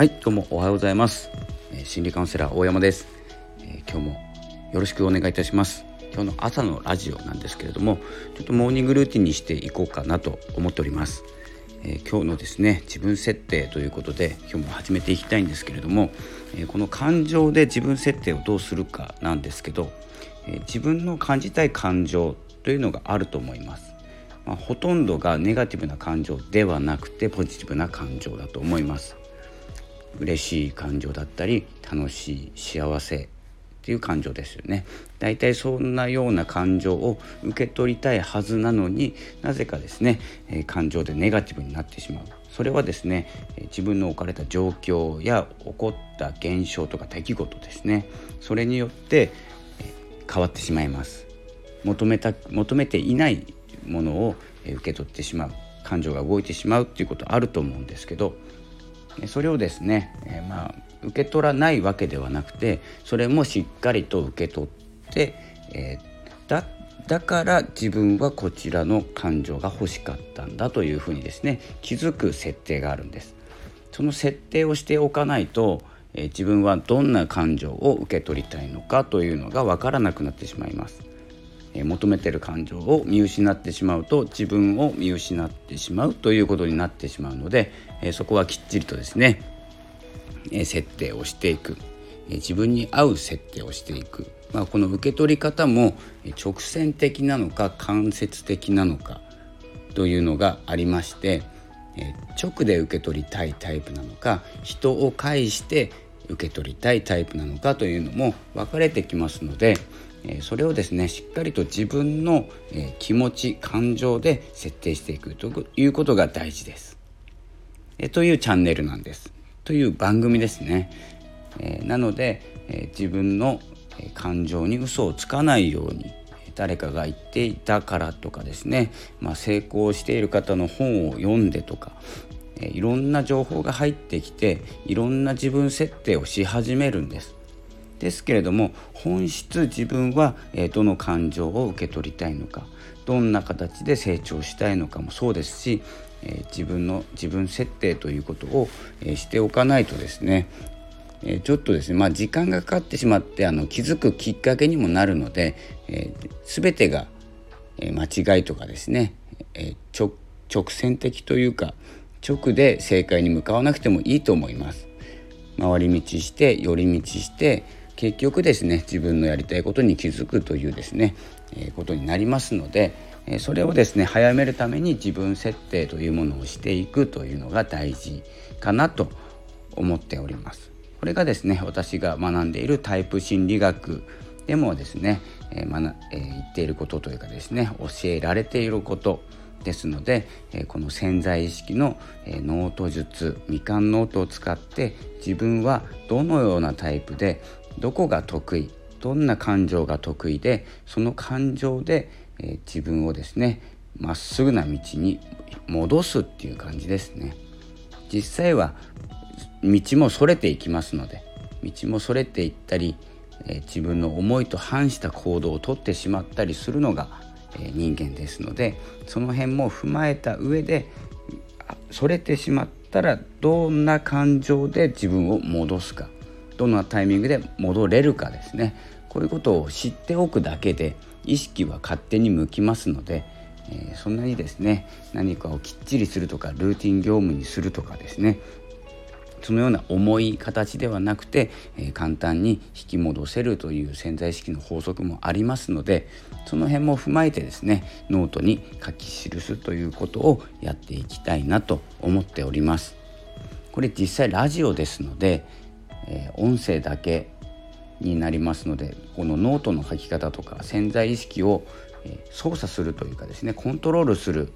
はいどうもおはようございます、え、心理カウンセラー大山です、えー、今日もよろしくお願いいたします。今日の朝のラジオなんですけれどもちょっとモーニングルーティンにしていこうかなと思っております、えー、今日のですね自分設定ということで今日も始めていきたいんですけれども、えこの感情で自分設定をどうするかなんですけど、え自分の感じたい感情というのがあると思います。まあ、ほとんどがネガティブな感情ではなくてポジティブな感情だと思います。嬉しい感情だったり楽しい幸せっていう感情ですよね。だいたいそんなような感情を受け取りたいはずなのになぜかですね、えー、感情でネガティブになってしまう。それはですね自分の置かれた状況や起こった現象とか出来事ですね。それによって変わってしまいます。求めた求めていないものを受け取ってしまう。感情が動いてしまうっていうことあると思うんですけどそれをですね、えー、まあ受け取らないわけではなくてそれもしっかりと受け取って、えー、だだから自分はこちらの感情が欲しかったんだというふうにですね気づく設定があるんです。その設定をしておかないと、えー、自分はどんな感情を受け取りたいのかというのが分からなくなってしまいます。求めてる感情を見失ってしまうと自分を見失ってしまうということになってしまうので、そこはきっちりとですね、設定をしていく、自分に合う設定をしていく、まあ、この受け取り方も直線的なのか間接的なのかというのがありまして、直で受け取りたいタイプなのか人を介して受け取りたいタイプなのかというのも分かれてきますので、それをですねしっかりと自分の気持ち感情で設定していくということが大事です。というチャンネルなんです。という番組ですね。なので自分の感情に嘘をつかないように誰かが言っていたからとかですね、まあ、成功している方の本を読んでとかいろんな情報が入ってきていろんな自分設定をし始めるんです。ですけれども本質自分はどの感情を受け取りたいのかどんな形で成長したいのかもそうですし自分の自分設定ということをしておかないとですねちょっとですね、まあ、時間がかかってしまってあの気づくきっかけにもなるので、えー、全てが間違いとかですね、え、直線的というか直で正解に向かわなくてもいいと思います。回り道して寄り道して結局ですね自分のやりたいことに気づくというですね、えー、ことになりますので、えー、それをですね早めるために自分設定というものをしていくというのが大事かなと思っております。これがですね私が学んでいるタイプ心理学でもですね、えー学えー、言っていることというかですね教えられていることですので、えこの潜在意識の、えノート術みかんノートを使って自分はどのようなタイプでどこが得意どんな感情が得意でその感情で、え、自分をですねまっすぐな道に戻すっていう感じですね。実際は道もそれていきますので道もそれていったり、え、自分の思いと反した行動をとってしまったりするのが、え、人間ですのでその辺も踏まえた上でそれてしまったらどんな感情で自分を戻すか。どんなタイミングで戻れるかですねこういうことを知っておくだけで意識は勝手に向きますので、えー、そんなにですね何かをきっちりするとかルーティン業務にするとかですねそのような重い形ではなくて、えー、簡単に引き戻せるという潜在意識の法則もありますのでその辺も踏まえてですねノートに書き記すということをやっていきたいなと思っております。これ実際ラジオですのでえー、音声だけになりますのでこのノートの書き方とか潜在意識を、えー、操作するというかですねコントロールする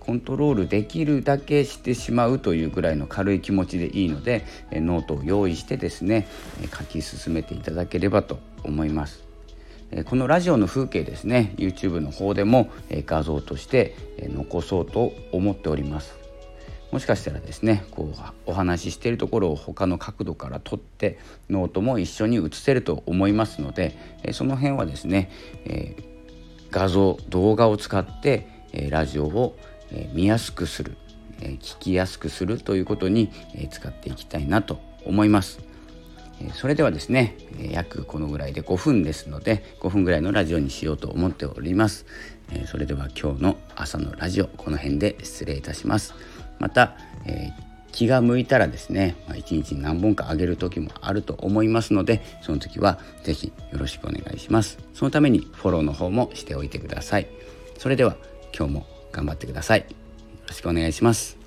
コントロールできるだけしてしまうというぐらいの軽い気持ちでいいので、えー、ノートを用意してですね、え書き進めていただければと思います。このラジオの風景ですね YouTube の方でも画像として残そうと思っておりますもしかしたらですねこうお話ししているところを他の角度から撮ってノートも一緒に写せると思いますのでその辺はですね、え、画像動画を使ってえラジオをえ見やすくするえ聞きやすくするということにえ使っていきたいなと思います。それではですね約このぐらいで5分ですので5分ぐらいのラジオにしようと思っております。それでは今日の朝のラジオこの辺で失礼いたします。また、えー気が向いたらですね、まあ、1日に何本かあげる時もあると思いますのでその時は是非よろしくお願いします。そのためにフォローの方もしておいてください。それでは今日も頑張ってください。よろしくお願いします。